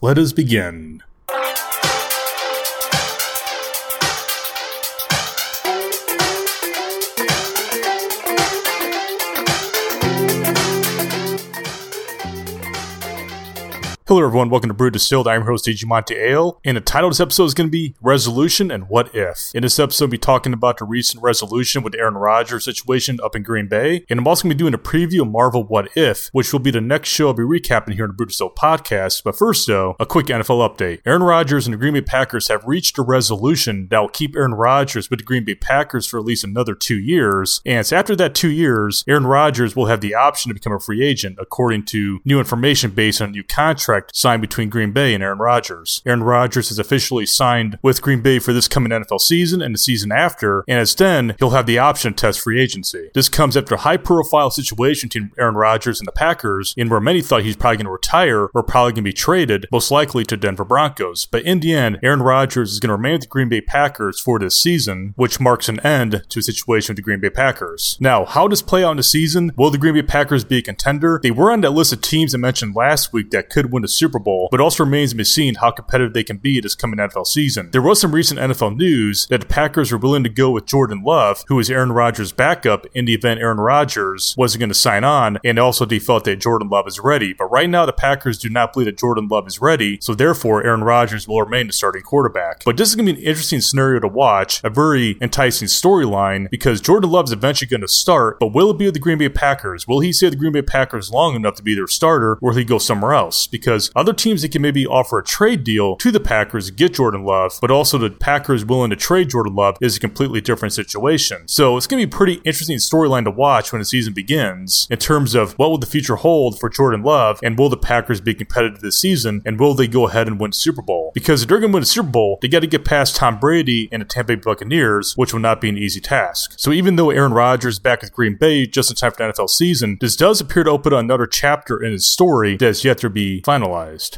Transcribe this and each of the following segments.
Let us begin. Hello, everyone. Welcome to Brew Distilled. I'm your host, AG Monte Ale. And the title of this episode is going to be Resolution and What If. In this episode, I'll be talking about the recent resolution with Aaron Rodgers situation up in Green Bay. And I'm also going to be doing a preview of Marvel What If, which will be the next show I'll be recapping here in the Brew Distilled podcast. But first, though, a quick NFL update. Aaron Rodgers and the Green Bay Packers have reached a resolution that will keep Aaron Rodgers with the Green Bay Packers for at least another two years. And so after that two years, Aaron Rodgers will have the option to become a free agent, according to new information based on a new contract contract signed between Green Bay and Aaron Rodgers. Aaron Rodgers is officially signed with Green Bay for this coming NFL season and the season after, and as then, he'll have the option to test free agency. This comes after a high profile situation between Aaron Rodgers and the Packers, in where many thought he's probably going to retire or probably going to be traded, most likely to Denver Broncos. But in the end, Aaron Rodgers is going to remain with the Green Bay Packers for this season, which marks an end to a situation with the Green Bay Packers. Now, how does play out in the season? Will the Green Bay Packers be a contender? They were on that list of teams I mentioned last week that could win the Super Bowl, but also remains to be seen how competitive they can be this coming NFL season. There was some recent NFL news that the Packers were willing to go with Jordan Love, who is Aaron Rodgers' backup in the event Aaron Rodgers wasn't going to sign on, and also they felt that Jordan Love is ready. But right now, the Packers do not believe that Jordan Love is ready, so therefore Aaron Rodgers will remain the starting quarterback. But this is going to be an interesting scenario to watch, a very enticing storyline, because Jordan Love is eventually going to start, but will it be with the Green Bay Packers? Will he stay the Green Bay Packers long enough to be their starter, or will he go somewhere else? Because other teams that can maybe offer a trade deal to the Packers get Jordan Love, but also the Packers willing to trade Jordan Love is a completely different situation. So it's going to be a pretty interesting storyline to watch when the season begins in terms of what will the future hold for Jordan Love and will the Packers be competitive this season and will they go ahead and win Super Bowl? Because if they're going to win the Super Bowl, they got to get past Tom Brady and the Tampa Bay Buccaneers, which will not be an easy task. So even though Aaron Rodgers back with Green Bay just in time for the NFL season, this does appear to open another chapter in his story that is yet to be finalized.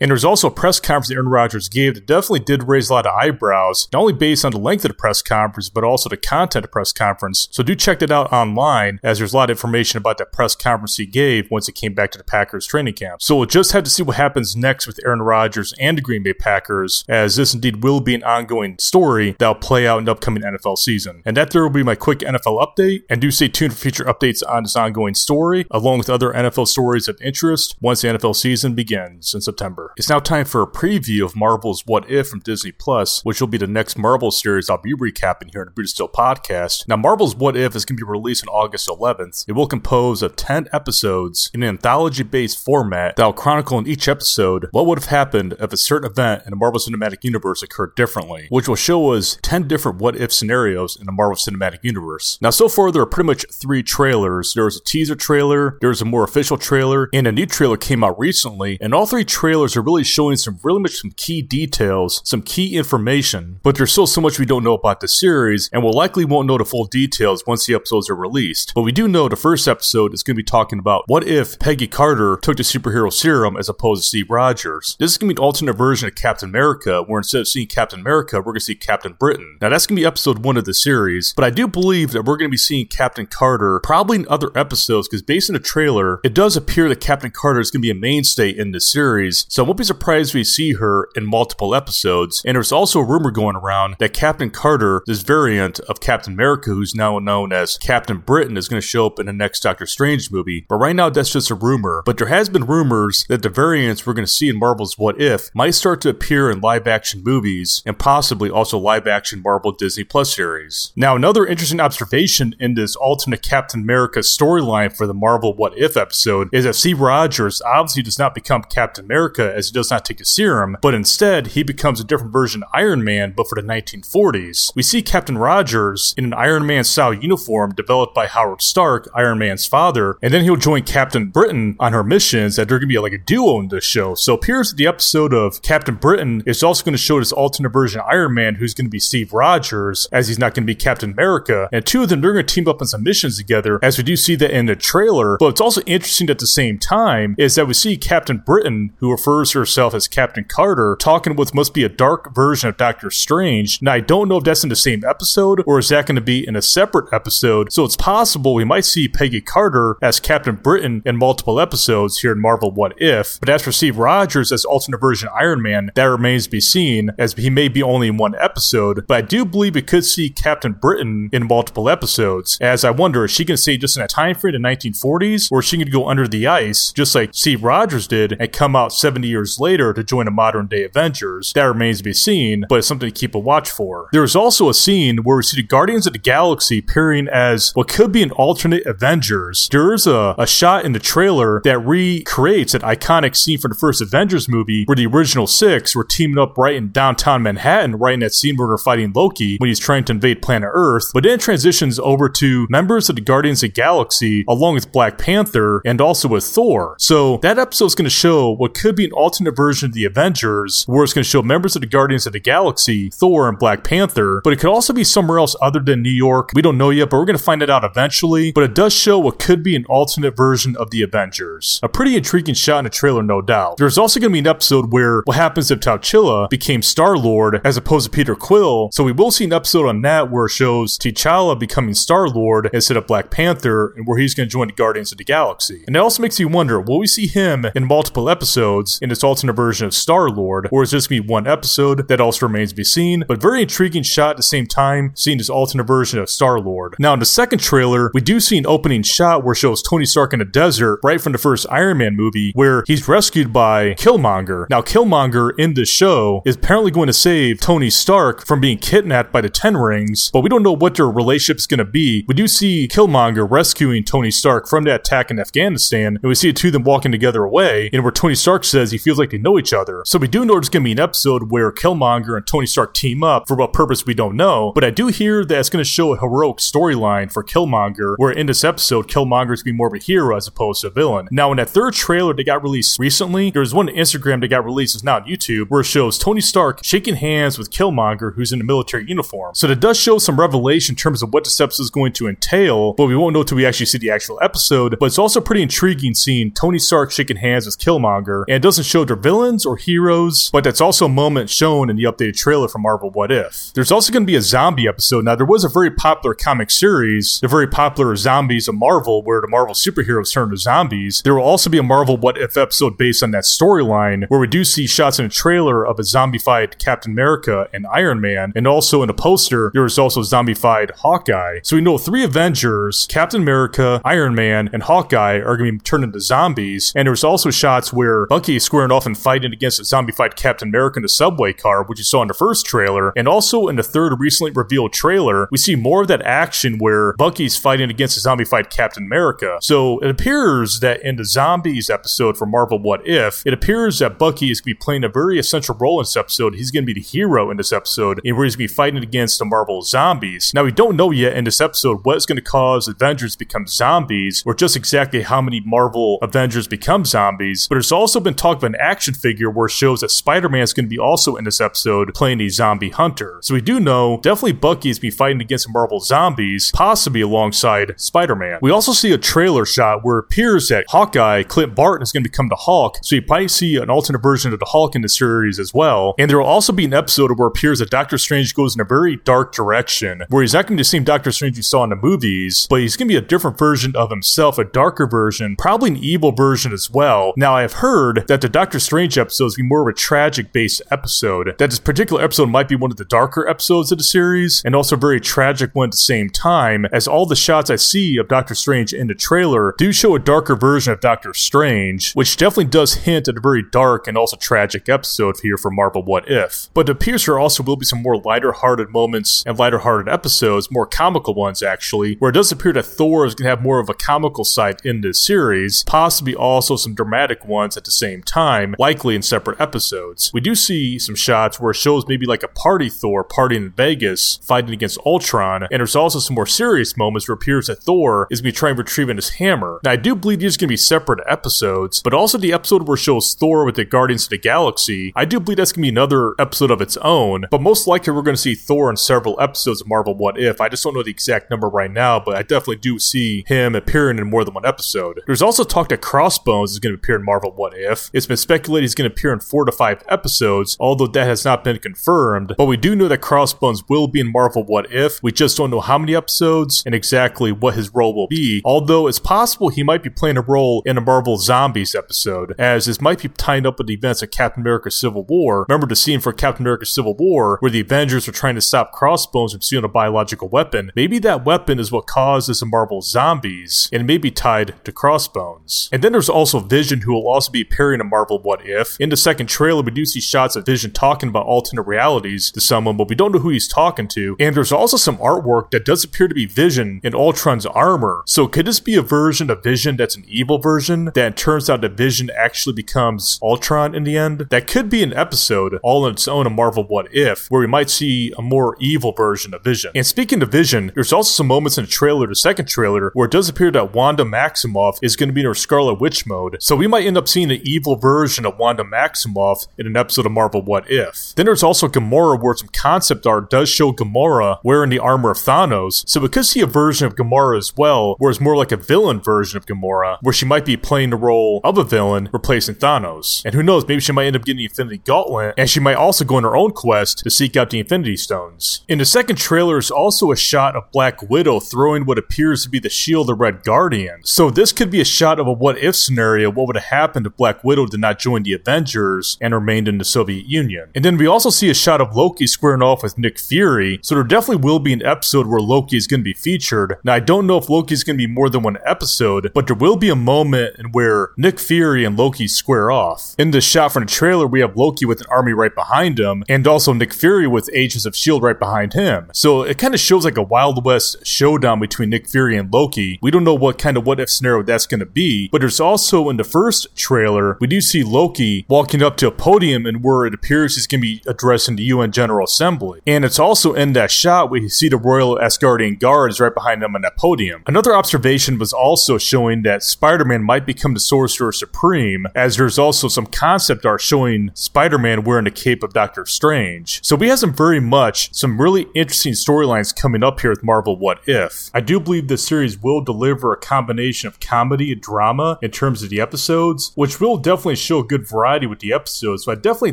And there's also a press conference that Aaron Rodgers gave that definitely did raise a lot of eyebrows, not only based on the length of the press conference, but also the content of the press conference. So do check that out online, as there's a lot of information about that press conference he gave once it came back to the Packers training camp. So we'll just have to see what happens next with Aaron Rodgers and the Green Bay Packers, as this indeed will be an ongoing story that'll play out in the upcoming NFL season. And that there will be my quick NFL update, and do stay tuned for future updates on this ongoing story, along with other NFL stories of interest once the NFL season begins in September. It's now time for a preview of Marvel's What If from Disney Plus, which will be the next Marvel series I'll be recapping here in the Brew Distilled podcast. Now, Marvel's What If is going to be released on August 11th. It will compose of 10 episodes in an anthology based format that will chronicle in each episode what would have happened if a certain event in the Marvel Cinematic Universe occurred differently, which will show us 10 different what if scenarios in the Marvel Cinematic Universe. Now, so far, there are pretty much three trailers. There was a teaser trailer, there was a more official trailer, and a new trailer came out recently, and all three trailers are really showing some really much some key details, some key information, but there's still so much we don't know about the series, and we'll likely won't know the full details once the episodes are released. But we do know the first episode is going to be talking about what if Peggy Carter took the superhero serum as opposed to Steve Rogers. This is going to be an alternate version of Captain America, where instead of seeing Captain America, we're going to see Captain Britain. Now that's going to be episode one of the series, but I do believe that we're going to be seeing Captain Carter probably in other episodes because based on the trailer, it does appear that Captain Carter is going to be a mainstay in the series. So I won't be surprised if we see her in multiple episodes. And there's also a rumor going around that Captain Carter, this variant of Captain America, who's now known as Captain Britain, is going to show up in the next Doctor Strange movie. But right now, that's just a rumor. But there has been rumors that the variants we're going to see in Marvel's What If might start to appear in live action movies and possibly also live action Marvel Disney Plus series. Now, another interesting observation in this alternate Captain America storyline for the Marvel What If episode is that Steve Rogers obviously does not become Captain America as he does not take a serum, but instead he becomes a different version of Iron Man, but for the 1940s. We see Captain Rogers in an Iron Man style uniform developed by Howard Stark, Iron Man's father, and then he'll join Captain Britain on her missions that they're going to be like a duo in this show. So appears that the episode of Captain Britain is also going to show this alternate version of Iron Man who's going to be Steve Rogers, as he's not going to be Captain America. And two of them, they're going to team up on some missions together, as we do see that in the trailer. But it's also interesting at the same time is that we see Captain Britain Who refers to herself as Captain Carter, talking with must be a dark version of Doctor Strange. Now, I don't know if that's in the same episode or is that going to be in a separate episode, so it's possible we might see Peggy Carter as Captain Britain in multiple episodes here in Marvel What If. But as for Steve Rogers as alternate version Iron Man, that remains to be seen, as he may be only in one episode, but I do believe we could see Captain Britain in multiple episodes, as I wonder, is she to stay just in a time frame in the 1940s, or she to go under the ice, just like Steve Rogers did, and come out 70 years later to join the modern day Avengers? That remains to be seen, but it's something to keep a watch for. There is also a scene where we see the Guardians of the Galaxy appearing as what could be an alternate Avengers. There is a, a shot in the trailer that recreates an iconic scene from the first Avengers movie where the original six were teaming up right in downtown Manhattan, right in that scene where they're fighting Loki when he's trying to invade planet Earth. But then it transitions over to members of the Guardians of the Galaxy along with Black Panther and also with Thor. So that episode is going to show what could be an alternate version of the Avengers, where it's going to show members of the Guardians of the Galaxy, Thor, and Black Panther. But it could also be somewhere else other than New York. We don't know yet, but we're going to find it out eventually. But it does show what could be an alternate version of the Avengers. A pretty intriguing shot in the trailer, no doubt. There's also going to be an episode where what happens if T'Challa became Star Lord as opposed to Peter Quill. So we will see an episode on that where it shows T'Challa becoming Star Lord instead of Black Panther, and where he's going to join the Guardians of the Galaxy. And it also makes you wonder will we see him in multiple episodes in this alternate version of Star Lord, or is this going to be one episode? That also remains to be seen, but very intriguing shot at the same time, seeing this alternate version of Star Lord. Now, in the second trailer, we do see an opening shot where shows Tony Stark in a desert right from the first Iron Man movie, where he's rescued by Killmonger. Now, Killmonger in the show is apparently going to save Tony Stark from being kidnapped by the Ten Rings, but we don't know what their relationship is going to be. We do see Killmonger rescuing Tony Stark from that attack in Afghanistan, and we see the two of them walking together away, and where Tony Stark says he feels like they know each other. So we do know there's going to be an episode where Killmonger and Tony Stark team up for what purpose we don't know, but I do hear that it's going to show a heroic storyline for Killmonger, where in this episode, Killmonger is going to be more of a hero as opposed to a villain. Now, in that third trailer that got released recently, there was one on Instagram that got released, it's now on YouTube, where it shows Tony Stark shaking hands with Killmonger, who's in a military uniform. So that does show some revelation in terms of what this episode is going to entail, but we won't know until we actually see the actual episode. But it's also pretty intriguing seeing Tony Stark shaking hands with Killmonger, and it doesn't show their villains or heroes, but that's also a moment shown in the updated trailer for Marvel What If. There's also going to be a zombie episode. Now, there was a very popular comic series, the very popular Zombies of Marvel, where the Marvel superheroes turn to zombies. There will also be a Marvel What If episode based on that storyline, where we do see shots in a trailer of a zombified Captain America and Iron Man, and also in a poster, there is also zombified Hawkeye. So we know three Avengers, Captain America, Iron Man, and Hawkeye are going to be turned into zombies. And there's also shots where Bucky is squaring off and fighting against a zombified Captain America in a subway car, which you saw in the first trailer. And also in the third recently revealed trailer, we see more of that action where Bucky's fighting against a zombified Captain America. So it appears that in the zombies episode for Marvel What If, it appears that Bucky is going to be playing a very essential role in this episode. He's going to be the hero in this episode, and where he's going to be fighting against the Marvel zombies. Now, we don't know yet in this episode what is going to cause Avengers to become zombies, or just exactly how many Marvel Avengers become zombies, but there's also been talk of an action figure where it shows that Spider Man is going to be also in this episode playing a zombie hunter. So we do know definitely Bucky is be fighting against Marvel zombies, possibly alongside Spider Man. We also see a trailer shot where it appears that Hawkeye, Clint Barton, is going to become the Hulk, so you probably see an alternate version of the Hulk in the series as well. And there will also be an episode where it appears that Doctor Strange goes in a very dark direction, where he's not going to be the same Doctor Strange you saw in the movies, but he's going to be a different version of himself, a darker version, probably an evil version as well. Now, I have heard that the Doctor Strange episode is be more of a tragic based episode, that this particular episode might be one of the darker episodes of the series, and also a very tragic one at the same time, as all the shots I see of Doctor Strange in the trailer do show a darker version of Doctor Strange, which definitely does hint at a very dark and also tragic episode here for Marvel What If. But it appears there also will be some more lighter hearted moments and lighter hearted episodes, more comical ones actually, where it does appear that Thor is going to have more of a comical side in this series, possibly also some dramatic ones the same time, likely in separate episodes. We do see some shots where it shows maybe like a party Thor partying in Vegas, fighting against Ultron, and there's also some more serious moments where it appears that Thor is going to be trying to retrieve his hammer. Now, I do believe these are going to be separate episodes, but also the episode where it shows Thor with the Guardians of the Galaxy, I do believe that's going to be another episode of its own, but most likely we're going to see Thor in several episodes of Marvel What If. I just don't know the exact number right now, but I definitely do see him appearing in more than one episode. There's also talk that Crossbones is going to appear in Marvel What If. It's been speculated he's going to appear in four to five episodes, although that has not been confirmed. But we do know that Crossbones will be in Marvel What If. We just don't know how many episodes and exactly what his role will be, although it's possible he might be playing a role in a Marvel Zombies episode, as this might be tied up with the events of Captain America Civil War. Remember the scene for Captain America Civil War where the Avengers were trying to stop Crossbones from stealing a biological weapon? Maybe that weapon is what causes the Marvel Zombies, and it may be tied to Crossbones. And then there's also Vision, who will also be appearing in Marvel What If. In the second trailer, we do see shots of Vision talking about alternate realities to someone, but we don't know who he's talking to. And there's also some artwork that does appear to be Vision in Ultron's armor. So could this be a version of Vision that's an evil version that turns out that Vision actually becomes Ultron in the end? That could be an episode all on its own of Marvel What If, where we might see a more evil version of Vision. And speaking of Vision, there's also some moments in the trailer, the second trailer, where it does appear that Wanda Maximoff is going to be in her Scarlet Witch mode. So we might end up seeing an evil version of Wanda Maximoff in an episode of Marvel What If. Then there's also Gamora, where some concept art does show Gamora wearing the armor of Thanos. So we could see a version of Gamora as well, where it's more like a villain version of Gamora, where she might be playing the role of a villain, replacing Thanos. And who knows, maybe she might end up getting the Infinity Gauntlet, and she might also go on her own quest to seek out the Infinity Stones. In the second trailer is also a shot of Black Widow throwing what appears to be the shield of Red Guardian. So this could be a shot of a what if scenario. What would have happened if Black Widow did not join the Avengers and remained in the Soviet Union? And then we also see a shot of Loki squaring off with Nick Fury. So there definitely will be an episode where Loki is going to be featured. Now I don't know if Loki is going to be more than one episode, but there will be a moment in where Nick Fury and Loki square off. In this shot from the trailer, we have Loki with an army right behind him, and also Nick Fury with Agents of S.H.I.E.L.D. right behind him. So it kind of shows like a Wild West showdown between Nick Fury and Loki. We don't know what kind of what if scenario that's going to be, but there's also in the first trailer, we do see Loki walking up to a podium and where it appears he's going to be addressing the UN General Assembly. And it's also in that shot where you see the Royal Asgardian Guards right behind him on that podium. Another observation was also showing that Spider Man might become the Sorcerer Supreme, as there's also some concept art showing Spider Man wearing the cape of Doctor Strange. So we have some very much, some really interesting storylines coming up here with Marvel What If. I do believe this series will deliver a combination of comedy and drama in terms of the episodes, which will definitely show a good variety with the episodes. So I definitely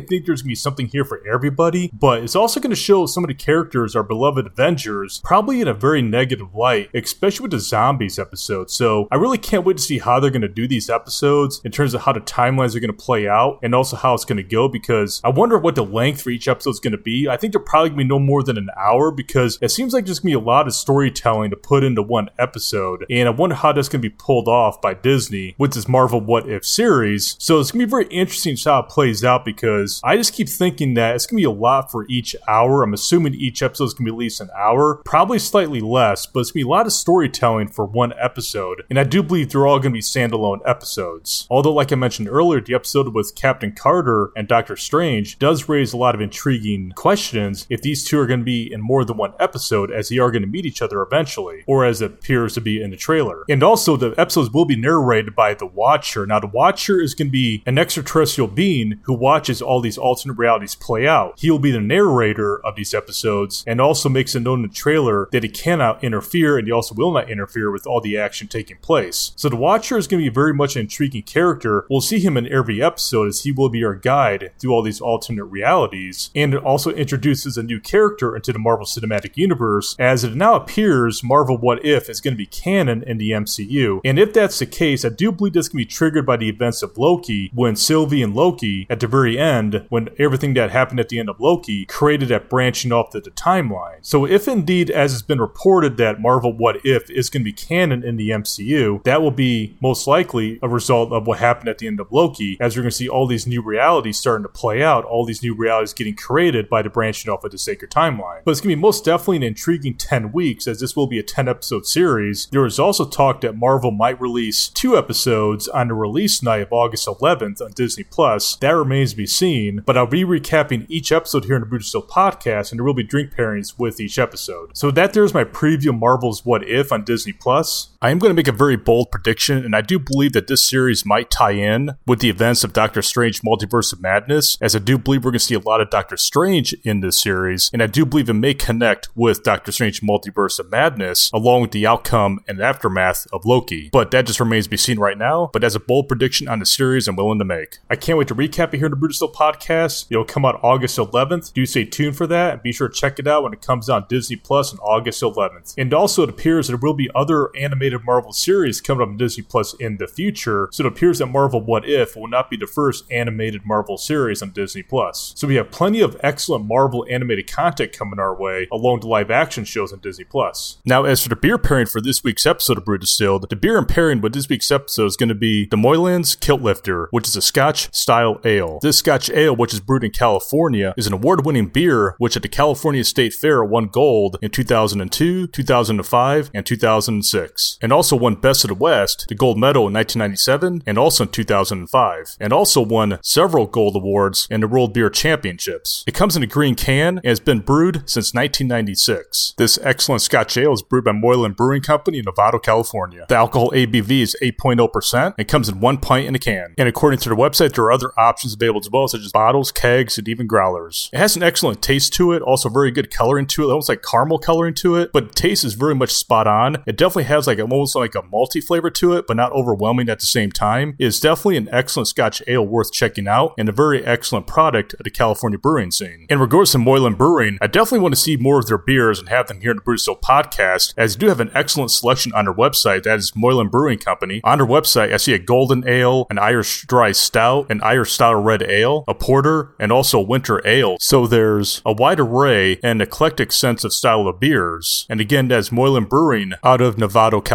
think there's gonna be something here for everybody, but it's also gonna show some of the characters, our beloved Avengers, probably in a very negative light, especially with the zombies episode. So I really can't wait to see how they're gonna do these episodes in terms of how the timelines are gonna play out and also how it's gonna go because I wonder what the length for each episode is gonna be. I think they're probably gonna be no more than an hour because it seems like there's gonna be a lot of storytelling to put into one episode. And I wonder how that's gonna be pulled off by Disney with this Marvel What If series. So it's gonna be very interesting to see how it plays out because I just keep thinking that it's gonna be a lot for each hour. I'm assuming each episode is gonna be at least an hour, probably slightly less, but it's gonna be a lot of storytelling for one episode. And I do believe they're all gonna be standalone episodes. Although, like I mentioned earlier, the episode with Captain Carter and Doctor Strange does raise a lot of intriguing questions if these two are to be in more than one episode, as they are to meet each other eventually, or as it appears to be in the trailer. And also, the episodes will be narrated by the Watcher. Now, the Watcher is going to be an extraterrestrial being who watches all these alternate realities play out. He will be the narrator of these episodes and also makes it known in the trailer that he cannot interfere and he also will not interfere with all the action taking place. So, the Watcher is going to be very much an intriguing character. We'll see him in every episode as he will be our guide through all these alternate realities. And it also introduces a new character into the Marvel Cinematic Universe, as it now appears Marvel What If is going to be canon in the MCU. And if that's the case, I do believe this can be triggered by the events of Loki, when Sylvie and Loki, at the very end, when everything that happened at the end of Loki created that branching off the, the timeline. So if indeed, as it's been reported, that Marvel What If is going to be canon in the MCU, that will be most likely a result of what happened at the end of Loki, as we're going to see all these new realities starting to play out, all these new realities getting created by the branching off of the sacred timeline. But it's going to be most definitely an intriguing 10 weeks, as this will be a 10 episode series. There was also talk that Marvel might release two episodes on the release night of August 11th on Disney Plus. That remains to be seen, but I'll be recapping each episode here in the Brew Distilled podcast, and there will be drink pairings with each episode. So that there's my preview of Marvel's What If on Disney Plus. I am going to make a very bold prediction, and I do believe that this series might tie in with the events of Doctor Strange Multiverse of Madness, as I do believe we're going to see a lot of Doctor Strange in this series, and I do believe it may connect with Doctor Strange Multiverse of Madness, along with the outcome and aftermath of Loki. But that just remains to be seen right now. But as a bold prediction on the series I'm willing to make. I can't wait to recap it here in the Brew Distilled podcast. It'll come out August 11th. Do stay tuned for that and be sure to check it out when it comes out on Disney Plus on August 11th. And also, it appears there will be other animated Marvel series coming up on Disney Plus in the future. So it appears that Marvel What If will not be the first animated Marvel series on Disney Plus. So we have plenty of excellent Marvel animated content coming our way, along with live action shows on Disney Plus. Now, as for the beer pairing for this week's episode of Brew Distilled, the beer and pairing with this week's episode is going to be the Moylan's Kilt Lifter, which is a Scotch style ale. This Scotch ale, which is brewed in California, is an award winning beer which at the California State Fair won gold in 2002, 2005, and 2006, and also won Best of the West, the gold medal in 1997, and also in 2005, and also won several gold awards in the World Beer Championships. It comes in a green can and has been brewed since 1996. This excellent Scotch ale is brewed by Moylan Brewing Company in Novato, California. The alcohol ABV is 8.0%. It comes in one pint in a can. And according to the website, there are other options available as well, such as bottles, kegs, and even growlers. It has an excellent taste to it, also very good coloring to it, almost like caramel coloring to it, but taste is very much spot on. It definitely has like almost like a malty flavor to it, but not overwhelming at the same time. It's definitely an excellent Scotch ale worth checking out and a very excellent product of the California brewing scene. In regards to Moylan Brewing, I definitely want to see more of their beers and have them here in the Brew Distilled podcast, as they do have an excellent selection on their website. That is Moylan Brewing Company. On their website, I see a golden ale, an Irish dry stout, an Irish style red ale, a porter, and also winter ale. So there's a wide array and eclectic sense of style of beers. And again, that's Moylan Brewing out of Novato, California.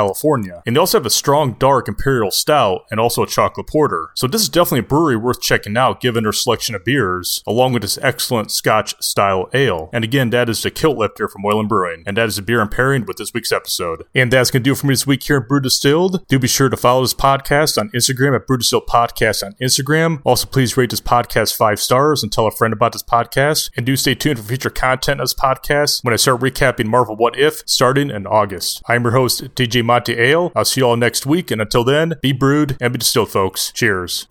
And they also have a strong dark imperial stout and also a chocolate porter. So this is definitely a brewery worth checking out given their selection of beers, along with this excellent Scotch style ale. And again, that is the Kilt Lifter from Moylan Brewing. And that is the beer I'm pairing with this week's episode. And that's going to do it for me this week here in Brew Distilled. Do be sure to follow this podcast on Instagram at Brew Distilled Podcast on Instagram. Also, please rate this podcast five stars and tell a friend about this podcast. And do stay tuned for future content of this podcast when I start recapping Marvel What If starting in August. I'm your host, DJ Monty Ale. I'll see you all next week. And until then, be brewed and be distilled, folks. Cheers.